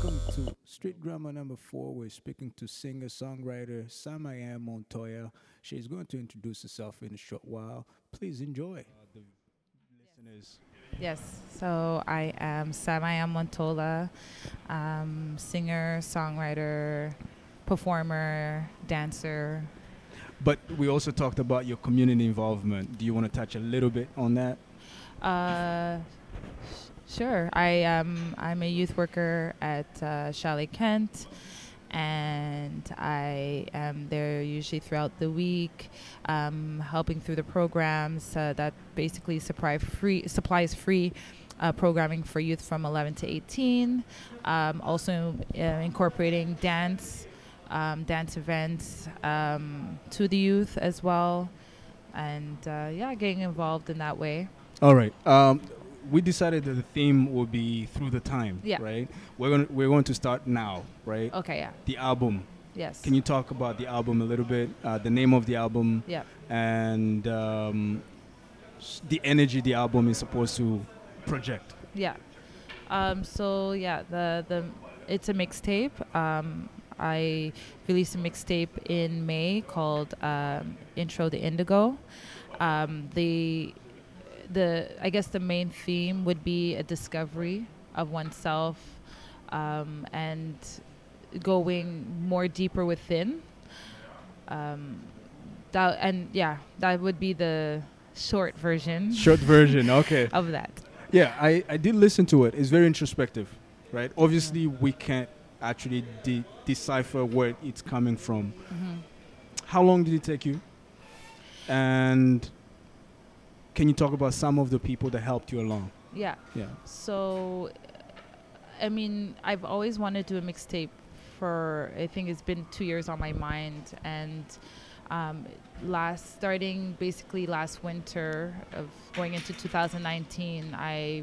Welcome to Street Drama number four. We're speaking to singer songwriter Samiam Montolla. She's going to introduce herself in a short while. Please enjoy. the listeners. Yes, so I am Samiam Montolla, um, singer, songwriter, performer, dancer. But we also talked about your community involvement. Do you want to touch a little bit on that? Uh, Sure. I am. I'm a youth worker at uh, Chalet Kent, and I am there usually throughout the week, um, helping through the programs uh, that basically supply free supplies free. Uh, programming for youth from 11 to 18, um, also uh, incorporating dance, um, dance events um, to the youth as well, and uh, yeah, getting involved in that way. All right. Um, we decided that the theme will be through the time. Yeah. Right. We're going we're going to start now. Right. Okay. Yeah. The album. Yes. Can you talk about the album a little bit? Uh, the name of the album. Yeah. And um, the energy the album is supposed to project. Yeah. Um, so yeah, the the it's a mixtape. Um, I released a mixtape in May called um, Intro to Indigo. Um, the the I guess the main theme would be a discovery of oneself um, and going more deeper within. Um, that and yeah, that would be the short version Short version. Okay. of that. Yeah, I, I did listen to it. It's very introspective, right? Obviously, we can't actually de- decipher where it's coming from. hmm How long did it take you? And can you talk about some of the people that helped you along? Yeah. Yeah. So, I mean, I've always wanted to do a mixtape for, I think it's been two years on my mind. And um, last, starting basically last winter of going into 2019, I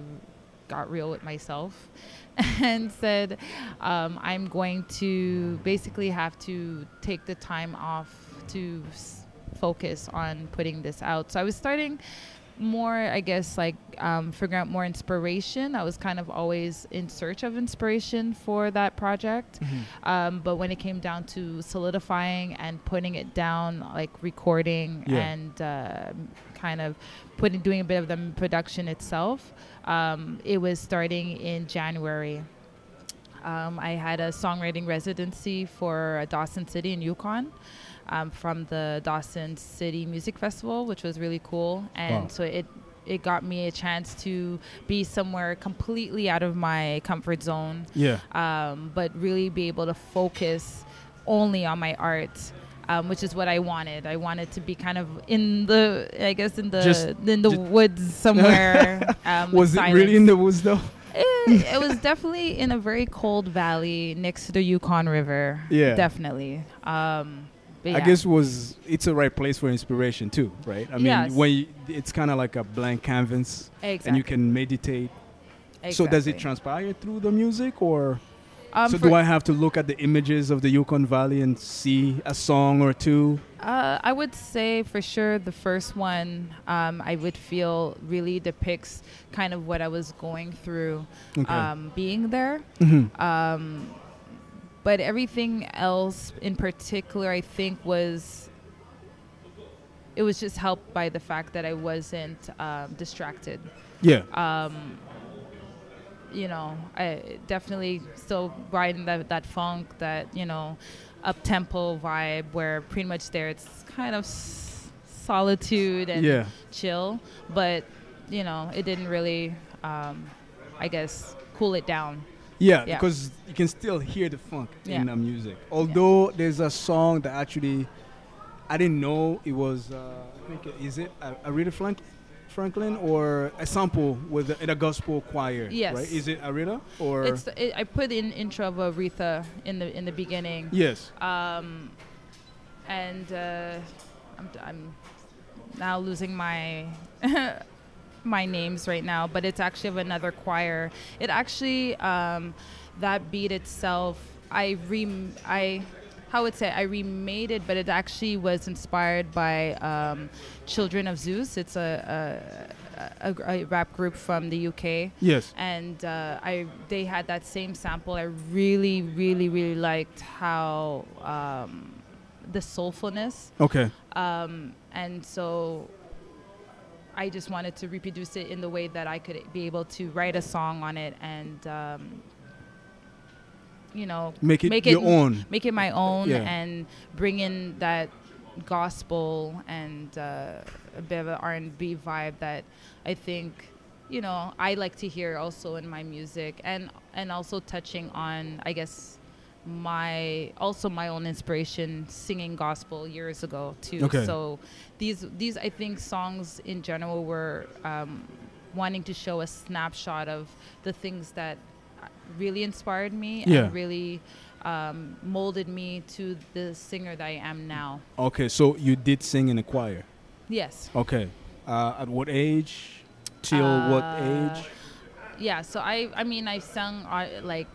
got real with myself and said, um, I'm going to basically have to take the time off to s- focus on putting this out. So I was starting more, I guess, like um, figuring out more inspiration. I was kind of always in search of inspiration for that project. Um, but when it came down to solidifying and putting it down, like recording Yeah. and uh, kind of putting doing a bit of the production itself, um, it was starting in January. Um, I had a songwriting residency for Dawson City in Yukon um, from the Dawson City Music Festival, which was really cool. And Wow. so it it got me a chance to be somewhere completely out of my comfort zone, Yeah. um, but really be able to focus only on my art. Um, which is what I wanted. I wanted to be kind of in the, I guess, in the Just- in the woods somewhere. Um, Was it really in the woods though? it, it was definitely in a very cold valley next to the Yukon River. Yeah. definitely. Um, but I yeah. guess was it's a right place for inspiration too, right? I mean, Yes. when you, it's kind of like a blank canvas, exactly. and you can meditate. So does it transpire through the music, or Um, so do I have to look at the images of the Yukon Valley and see a song or two? Uh, I would say for sure the first one um, I would feel really depicts kind of what I was going through Okay. um, being there. Mhm. But everything else in particular, I think, was it was just helped by the fact that I wasn't um, distracted. Yeah. Um, you know, I definitely still riding that that funk, that you know, up tempo vibe, where pretty much there it's kind of s- solitude and Yeah. chill, but you know, it didn't really, um, I guess, cool it down. Yeah, Yeah. because you can still hear the funk Yeah. in the music. Although there's a song that actually I didn't know it was. Uh, I think it- is it a- Aretha Frank- Franklin or a sample with a, in a gospel choir? Yes. Right? Is it Aretha or? It's it, I put in intro of Aretha in the in the beginning. yes. Um, and uh, I'm, I'm now losing my my names right now, but it's actually of another choir. It actually um, that beat itself. I re I how would say I remade it, but it actually was inspired by um, Children of Zeus. It's a, a, a rap group from the UK, Yes. and uh, I they had that same sample. I really, really, really liked how um, the soulfulness, Okay. um, and so I just wanted to reproduce it in the way that I could be able to write a song on it and. Um, you know, Make it Make your it- own. make it my own Yeah. and bring in that gospel and uh, a bit of an R&B vibe that I think you know I like to hear also in my music and and also touching on I guess my also my own inspiration singing gospel years ago too Okay. so these these I think songs in general were um, wanting to show a snapshot of the things that uh, really inspired me Yeah. and really um, molded me to the singer that I am now. Okay. So you did sing in a choir. Yes. Okay. Uh, at what age? Till what Uh, age? Yeah. So I, I mean, I sung uh, like,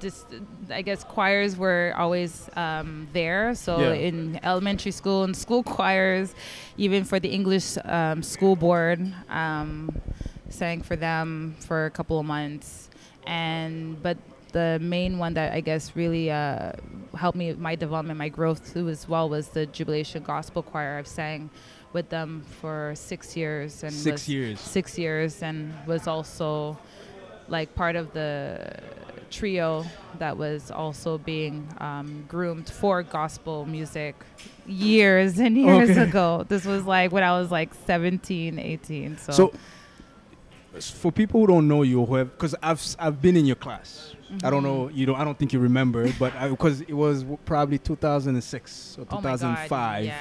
just I guess choirs were always um, there. So Yeah. in elementary school and school choirs, even for the English um, school board, um, sang for them for a couple of months, and but the main one that I guess really uh, helped me my development, my growth too as well was the Jubilation Gospel Choir. I've sang with them for six years and Six years. six years and was also like part of the trio that was also being um, groomed for gospel music years and years Okay. ago this was like when i was like 17 18 so, So, for people who don't know you, who have, because I've I've been in your class. I don't Mhm. know, you know, I don't think you remember, but because it was w- probably 2006 or oh my God, 2005, yeah.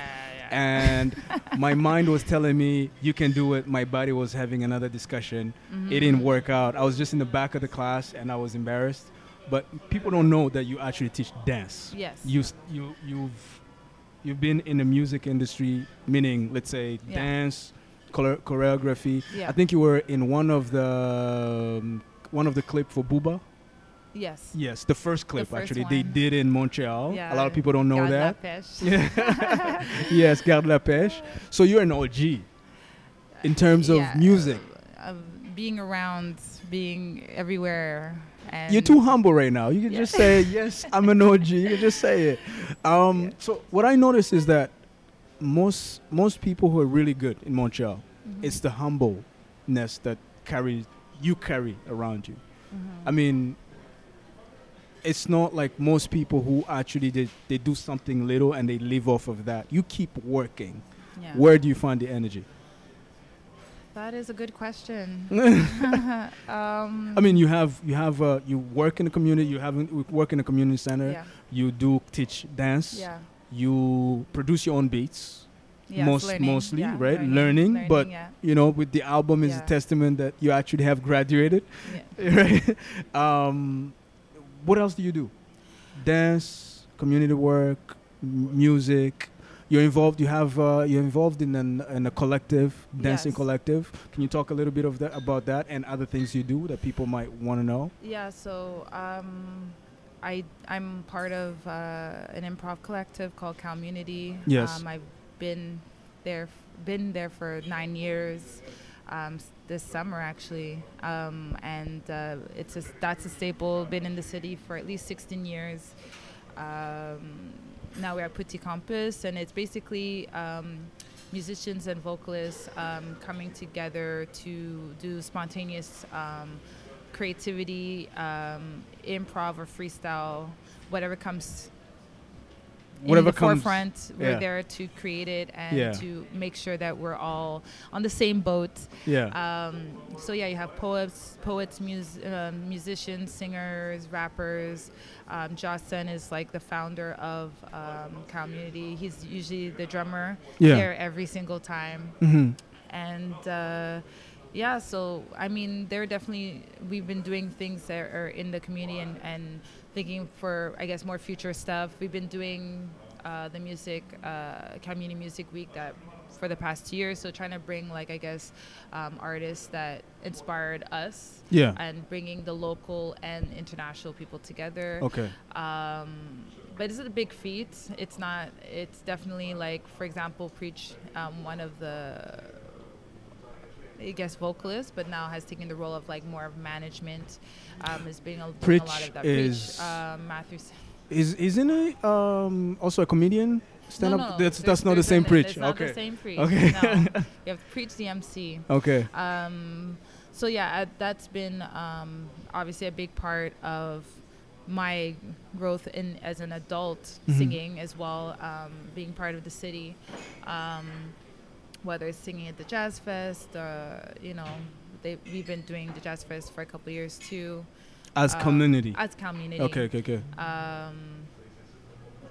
And my mind was telling me you can do it. My body was having another discussion. Mhm. It didn't work out. I was just in the back of the class, and I was embarrassed. But people don't know that you actually teach dance. yes you you you've you've been in the music industry, meaning let's say Yeah. dance, chore- choreography. yeah I think you were in one of the um, one of the clip for Booba. Yes Yes, the first clip first actually they did in Montreal. Yeah, A lot of people don't know Garde la that. pêche. Yeah. yes, Garde la Pêche. So you're an OG in terms of Yeah, music. uh, of being around being everywhere and You're too humble right now. You can Yeah. just say, "Yes, I'm an OG." You can just say it. Um, Yeah. So what I notice is that most most people who are really good in Montreal, Mhm. it's the humbleness that carries you carry around you. Mhm. I mean, it's not like most people who actually they, they do something little and they live off of that. You keep working. yeah. Where do you find the energy? that is a good question I um, mean, you have you have uh, you work in the community. You have work in a community center. yeah You do teach dance. yeah You produce your own beats. Yes, most learning, mostly yeah, right learning, but yeah, you know with the album is Yeah. a testament that you actually have graduated yeah. right um, what else do you do dance community work m- music you're involved you have uh, you're involved in an in a collective dancing Yes. collective can you talk a little bit of that about that and other things you do that people might want to know Yeah, so um, I I'm part of uh, an improv collective called Kalmunity. Yes. Um, I've been there been there for nine years. Um, this summer actually, um, and uh, it's a, that's a staple. Been in the city for at least 16 years. Um, now we're at Petit Campus, and it's basically um, musicians and vocalists um, coming together to do spontaneous um, creativity, improv or freestyle, whatever comes Whatever in the comes- forefront. We're yeah. there to create it and Yeah. to make sure that we're all on the same boat. yeah Um, so yeah, you have poets, poets, mus- um, musicians, singers, rappers. Um, Jocelyn is like the founder of um, Kalmunity. He's usually the drummer yeah there every single time hmm and uh, yeah so i mean they're definitely we've been doing things that are in the community and, and thinking for i guess more future stuff we've been doing uh, the music uh, community music week that for the past year so trying to bring like i guess um, artists that inspired us yeah and bringing the local and international people together okay um, but it's a big feat. It's not. It's definitely like, for example, preach. Um, one of the I guess vocalist, but now has taken the role of like more of management. Um, is being a, a lot of that. is- Preach, um, Matthew. Is isn't it um, also a comedian? Stand no, up. no, that's that's not the same preach. It's not okay. the same preach. Okay. No. you have preach the MC. Okay. Um, so yeah, uh, that's been um, obviously a big part of my growth in as an adult Mhm. singing as well, um, being part of the city. Um, whether it's singing at the Jazz Fest, uh, you know, they, we've been doing the Jazz Fest for a couple of years too, As um, Kalmunity. as Kalmunity. Okay. Okay. Okay. Um,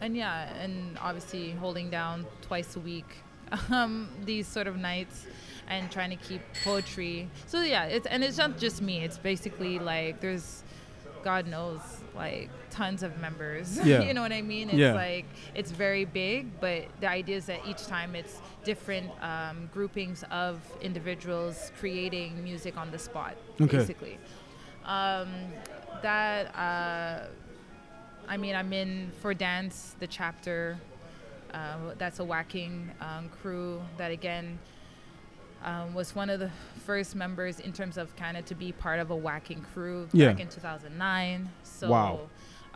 and yeah, and obviously holding down twice a week um, these sort of nights and trying to keep poetry. So yeah, it's and it's not just me. It's basically like there's, God knows, like tons of members. Yeah. you know what I mean? It's Yeah. like it's very big, but the idea is that each time it's different um, groupings of individuals creating music on the spot, Okay. basically. Um, that uh, I mean, I'm in for dance the chapter. Uh, that's a whacking um, crew that again um, was one of the first members in terms of kind of to be part of a whacking crew Yeah. back in 2009. So, Wow.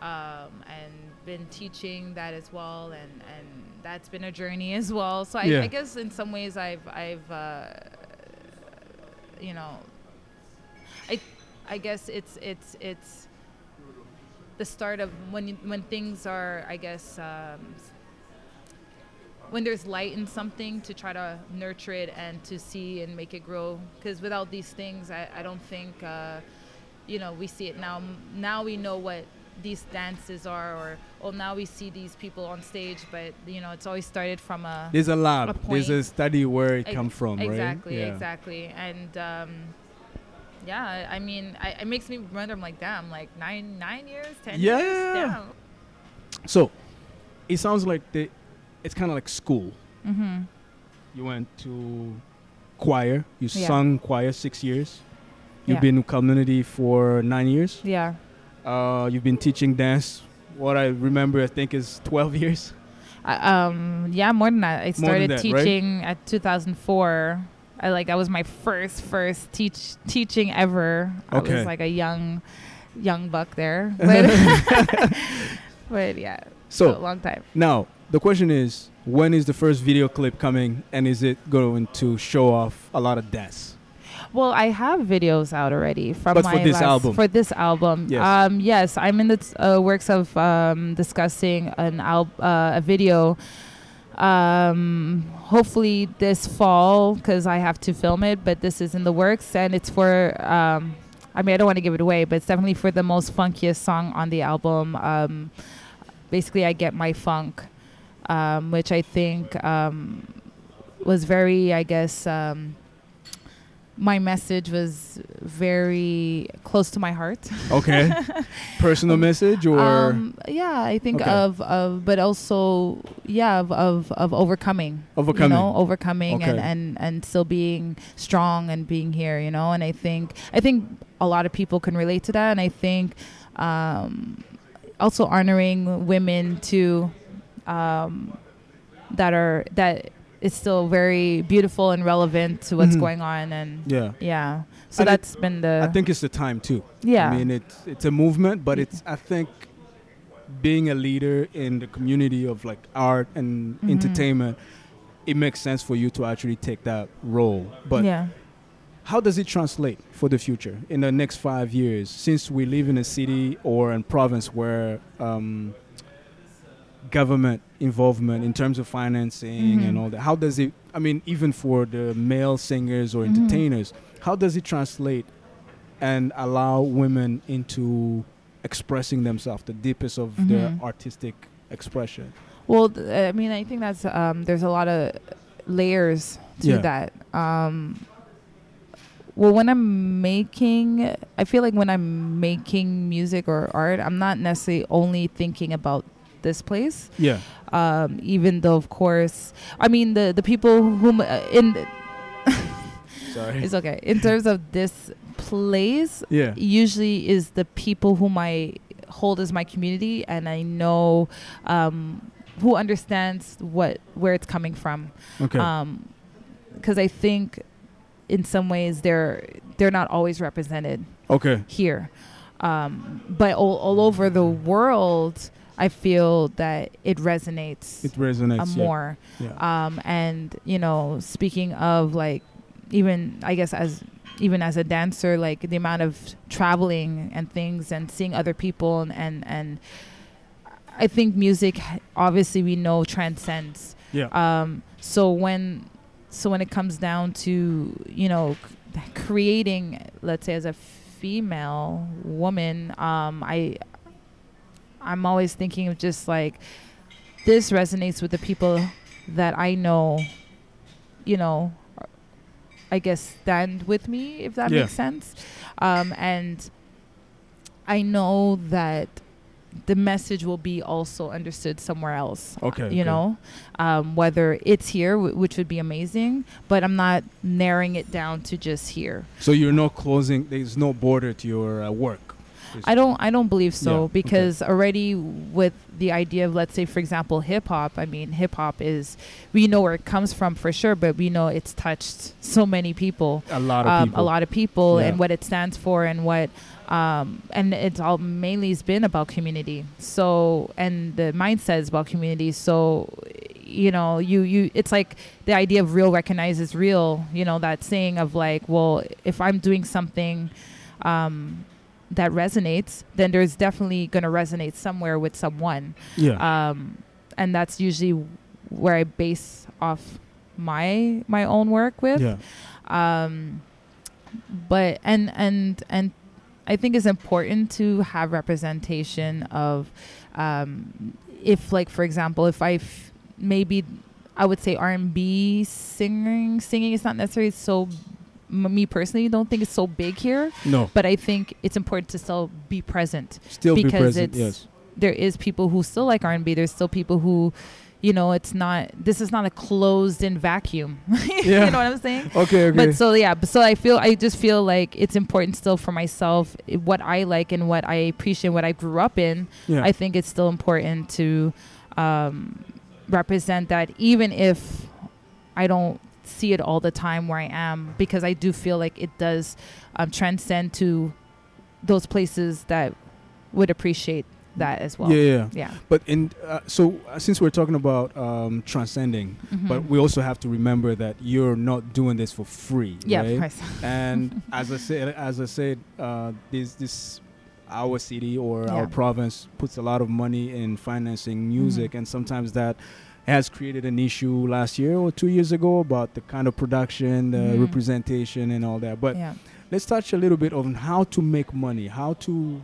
um, and been teaching that as well, and and that's been a journey as well. So I, Yeah. I guess in some ways I've I've uh, you know I I guess it's it's it's the start of when when things are I guess um, when there's light in something to try to nurture it and to see and make it grow because without these things I, I don't think uh, you know we see it now now we know what these dances are or oh now we see these people on stage but you know it's always started from a There's a lab. a There's a study where it Ex- come from, right? exactly Yeah. exactly and um, yeah i mean I, it makes me wonder i'm like damn like nine nine years ten Yeah. years damn. So, it sounds like the, it's kind of like school. Mm-hmm. You went to choir. You Yeah. sung choir six years. You've Yeah. been in Kalmunity for nine years. yeah Uh, you've been teaching dance. What I remember, I think, is twelve years. I, um yeah more than that i started that, right? teaching at 2004 i like that was my first first teach teaching ever Okay. i was like a young young buck there but but yeah so, a So long time now the question is, when is the first video clip coming, and is it going to show off a lot of dance? Well, I have videos out already from But my for this last- album? For this album, Yes. Um, yes, I'm in the t- uh, works of um, discussing an al- uh, a video. Um, hopefully this fall because I have to film it, but this is in the works and it's for. Um, I mean, I don't want to give it away, but it's definitely for the most funkiest song on the album. Um, basically, I get my funk, um, which I think um, was very, I guess. Um, my message was very close to my heart. Okay, personal message or Um, yeah, I think Okay. of of, but also yeah of of, of overcoming. overcoming. You know, overcoming and, Okay. and and still being strong and being here. You know, and I think I think a lot of people can relate to that, and I think um, also honoring women too um, that are that is still very beautiful and relevant to what's Mhm. going on and yeah. yeah so And it- that's been the I think it's the time too. yeah I mean, it's it's a movement, but it's I think being a leader in the community of like art and Mhm. entertainment, it makes sense for you to actually take that role. But yeah how does it translate for the future in the next five years? Since we live in a city or a province where um, government involvement in terms of financing and Mhm. all that, how does it? I mean, even for the male singers or Mhm. entertainers, how does it translate and allow women into expressing themselves, the deepest of their Mhm. artistic expression? well th- i mean i think that's um there's a lot of layers to Yeah. that um well when i'm making i feel like when i'm making music or art i'm not necessarily only thinking about this place Yeah. um even though of course i mean the the people whom uh, in Sorry. it's okay in terms of this place yeah. usually is the people whom I hold as my community, and I know um, who understands what where it's coming from. Okay. Because I think in some ways they're they're not always represented Okay. here. Um, but all, all over the world, I feel that it resonates It resonates. yeah. more. Yeah. Um, and you know, speaking of like, even I guess as even as a dancer, like the amount of traveling and things and seeing other people and and, and I think music obviously we know transcends. yeah. Um, so when so when it comes down to you know c- creating, let's say as a female woman, um, I I'm always thinking of just like this resonates with the people that I know, you know, I guess stand with me if that Yeah. makes sense, um, and I know that the message will be also understood somewhere else. Okay, You okay. know, um, whether it's here, w- which would be amazing, but I'm not narrowing it down to just here. so you're not closing. There's no border to your uh, work. I don't. I don't believe so Yeah, okay. because already with the idea of, let's say, for example, hip hop. I mean, hip hop is we know where it comes from for sure, but we know it's touched so many people, A lot of um, people. a lot of people, Yeah. and what it stands for, and what, um, and it's all mainly has been about community. So, and the mindset is about community. So, you know, you you, it's like the idea of real recognizes real. You know, that saying of like, well, if I'm doing something. Um, that resonates, then there's definitely going to resonate somewhere with someone. Yeah. Um, and that's usually where I base off my my own work with. yeah. Um, but and and and I think it's important to have representation of um, if like for example if I maybe I would say R&B singing singing is not necessarily so m- me personally don't think it's so big here No. but I think it's important to still be present Still be because present. it's- Yes. there is people who still like R&B. There's still people who, you know, it's not. This is not a closed-in vacuum. Yeah. you know what I'm saying? Okay. Okay. But so yeah, but so I feel I just feel like it's important still for myself what I like and what I appreciate, what I grew up in. yeah. I think it's still important to um, represent that, even if I don't see it all the time where I am, because I do feel like it does um, transcend to those places that would appreciate that as well. yeah. Yeah. Yeah. But in uh, so uh, since we're talking about um, transcending, Mhm. but we also have to remember that you're not doing this for free. yeah, right? of course. and as I said, as I said, uh, this this our city or Yeah. our province puts a lot of money in financing music, Mhm. and sometimes that has created an issue last year or two years ago about the kind of production, the Mhm. representation, and all that. But yeah. let's touch a little bit on how to make money, how to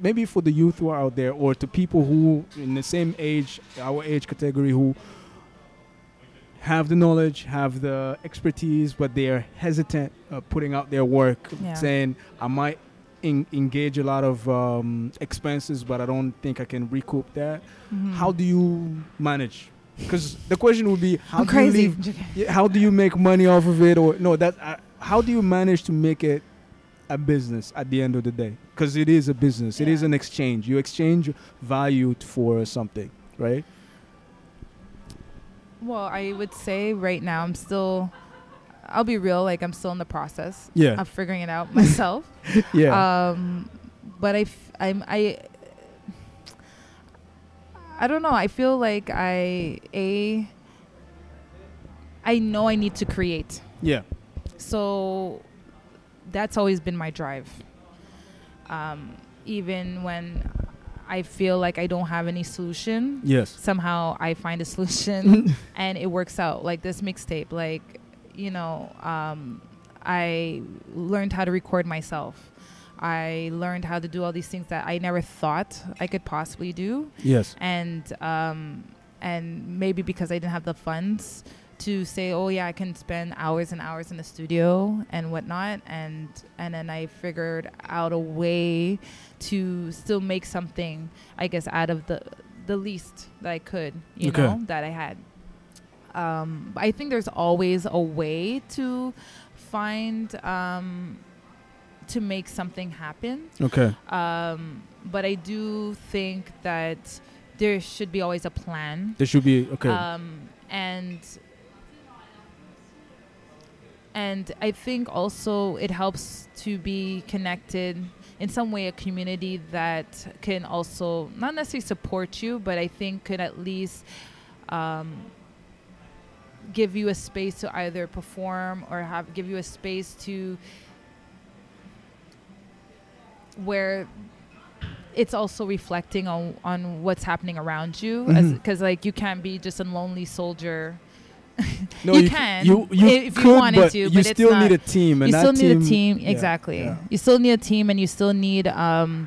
maybe for the youth who are out there or to people who in the same age, our age category who have the knowledge, have the expertise, but they are hesitant uh, putting out their work, Yeah. saying, I might en- engage a lot of um, expenses, but I don't think I can recoup that. Mhm. How do you manage? Because the question would be, how I'm do crazy. you leave how do you make money off of it or no that uh, how do you manage to make it a business at the end of the day because it is a business it is an exchange you exchange value for something right Well, I would say right now I'm still. I'll be real. Like I'm still in the process yeah of figuring it out myself. yeah Um, but I, f- I'm I. I don't know. I feel like I a. I know I need to create. yeah So that's always been my drive. Um, even when I feel like I don't have any solution, yes somehow I find a solution and it works out. Like this mixtape, like, you know, um, I learned how to record myself. I learned how to do all these things that I never thought I could possibly do yes and um, and maybe because I didn't have the funds to say, oh yeah, I can spend hours and hours in the studio and whatnot, and and then I figured out a way to still make something, I guess, out of the the least that I could, you Okay. know, that I had. Um, I think there's always a way to find um, to make something happen. okay Um, but I do think that there should be always a plan. there should be okay Um, and and I think also it helps to be connected in some way a community that can also not necessarily support you, but I think could at least um, give you a space to either perform or have give you a space to where it's also reflecting on on what's happening around you because like you can't be just a lonely soldier. No, You c- can, You, you if you could, wanted but to, you but still need a team, and you still need a team yeah, exactly. yeah. you still need a team and you still need um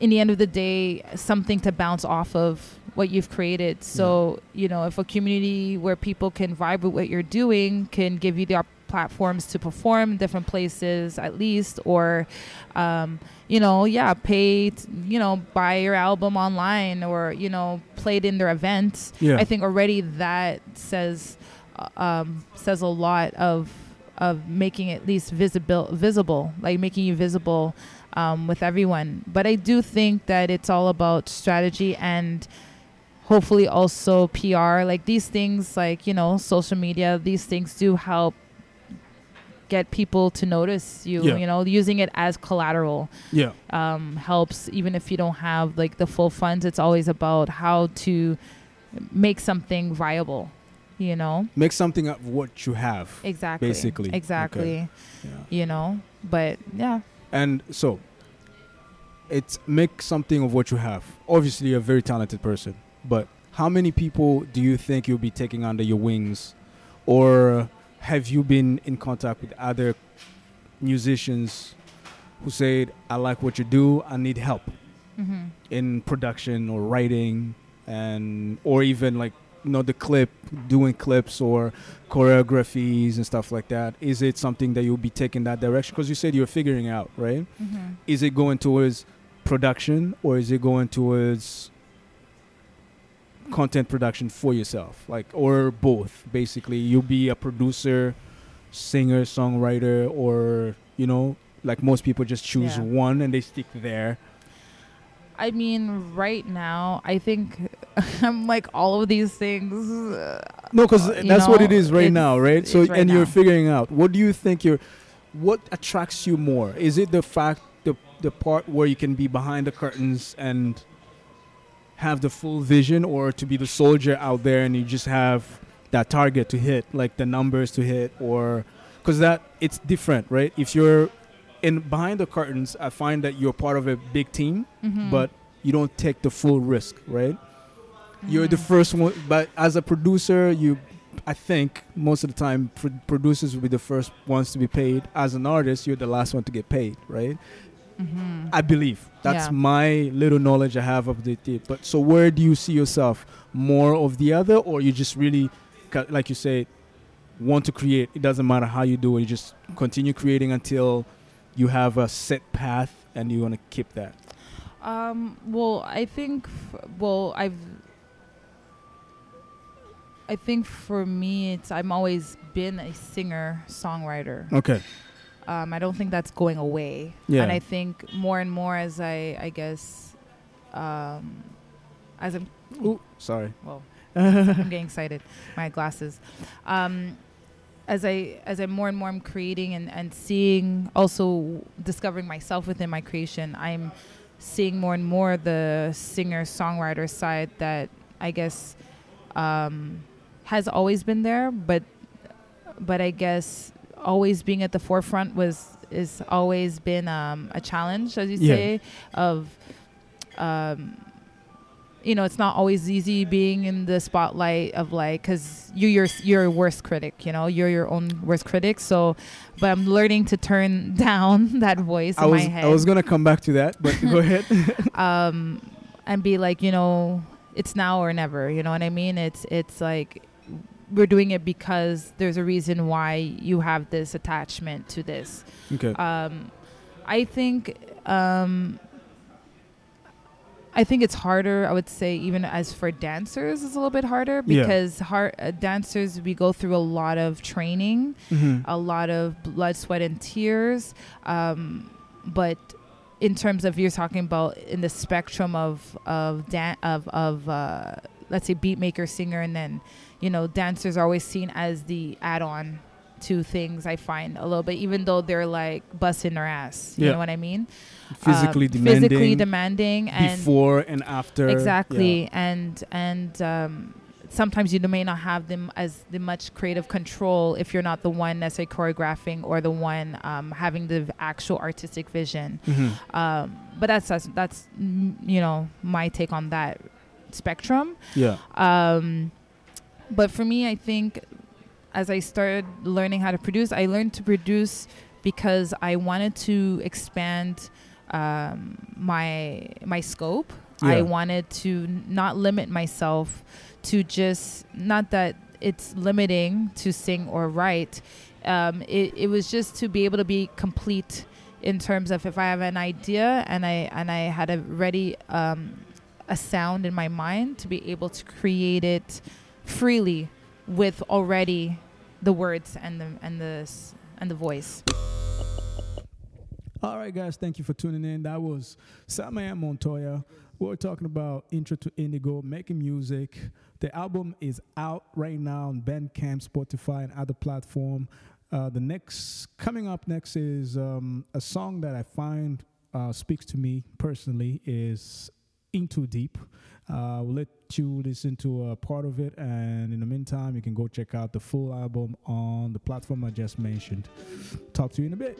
in the end of the day something to bounce off of what you've created. So you know if a community where people can vibe with what you're doing can give you the op- platforms to perform in different places at least or um, you know yeah pay t- you know buy your album online or you know play it in their events Yeah. I think already that says uh, um, says a lot of of making at least visible visible like making you visible um, with everyone. But I do think that it's all about strategy and hopefully also PR like these things like you know social media these things do help get people to notice you Yeah. you know using it as collateral yeah. um, helps even if you don't have like the full funds it's always about how to make something viable you know Make something of what you have. exactly Basically, exactly Yeah. you know but yeah And so, it's make something of what you have. Obviously, you're a very talented person, but how many people do you think you'll be taking under your wings, or have you been in contact with other musicians who said, "I like what you do. I need help hmm in production or writing, and or even like." You know the clip, doing clips or choreographies and stuff like that. Is it something that you'll be taking that direction? Because you said you're figuring out, right? hmm is it going towards production or is it going towards content production for yourself like or both basically you'll be a producer singer songwriter or you know like most people just choose Yeah. one and they stick there I mean, right now, I think I'm like all of these things. uh, no because that's what it is right now right so right and you're figuring out what do you think you're what attracts you more is it the fact the the part where you can be behind the curtains and have the full vision or to be the soldier out there and you just have that target to hit like the numbers to hit or because that it's different right? If you're in behind the curtains i find that you're part of a big team mhm, but you don't take the full risk right? You're the mhm. first one but as a producer you i think most of the time pro- producers will be the first ones to be paid. As an artist you're the last one to get paid right Mhm. i believe. That's Yeah. my little knowledge i have of the thing but so where do you see yourself? More of the other or you just really like you say want to create? It doesn't matter how you do it. You just continue creating until you have a set path and you want to keep that? Um, well, I think, f- well, I've, I think for me, it's I'm always been a singer songwriter. okay Um, I don't think that's going away. Yeah. And I think more and more as I, I guess, um, as I'm, Ooh, sorry well, I'm getting excited. My glasses. Um, as I as I more and more I'm creating and, and seeing also discovering myself within my creation, I'm seeing more and more the singer songwriter side that I guess um, has always been there, but but I guess always being at the forefront was is always been um, a challenge, as you Yeah. say, of um, you know, it's not always easy being in the spotlight of like, because you you're you're your worst critic, you know, you're your own worst critic. So, but I'm learning to turn down that voice I in was my head I was gonna come back to that, but go ahead. um, and be like, you know, it's now or never. You know what I mean? It's it's like we're doing it because there's a reason why you have this attachment to this. okay. Um, I think um, I think it's harder. I would say even as for dancers, it's a little bit harder Yeah. because har- uh, dancers we go through a lot of training Mhm. a lot of blood, sweat, and tears. Um, but in terms of you're talking about in the spectrum of of dan- of of uh, let's say beat maker, singer, and then you know dancers are always seen as the add-on to things. I find a little bit, even though they're like busting their ass. You Yeah. know what I mean? physically Um, demanding. Physically demanding and before and after. exactly and and um, sometimes you may not have them as the much creative control if you're not the one necessarily choreographing or the one um, having the actual artistic vision Yeah. Mhm. um, but that's that's, that's mm, you know my take on that spectrum Yeah. um, but for me, I think as I started learning how to produce, I learned to produce because I wanted to expand um, my my scope. Yeah. I wanted to not limit myself to just not that it's limiting to sing or write. Um, it, it was just to be able to be complete in terms of if I have an idea and I and I had a ready um, a sound in my mind to be able to create it freely with already the words and the and the and the voice. All right, guys, thank you for tuning in. That was Samiam Montolla. We We're talking about Intro to Indigo, making music. The album is out right now on Bandcamp, Spotify, and other platform. Uh, the next coming up next is um, a song that I find uh, speaks to me personally is Into Deep. Uh, we'll let you listen to a part of it, and in the meantime, you can go check out the full album on the platform I just mentioned. Talk to you in a bit.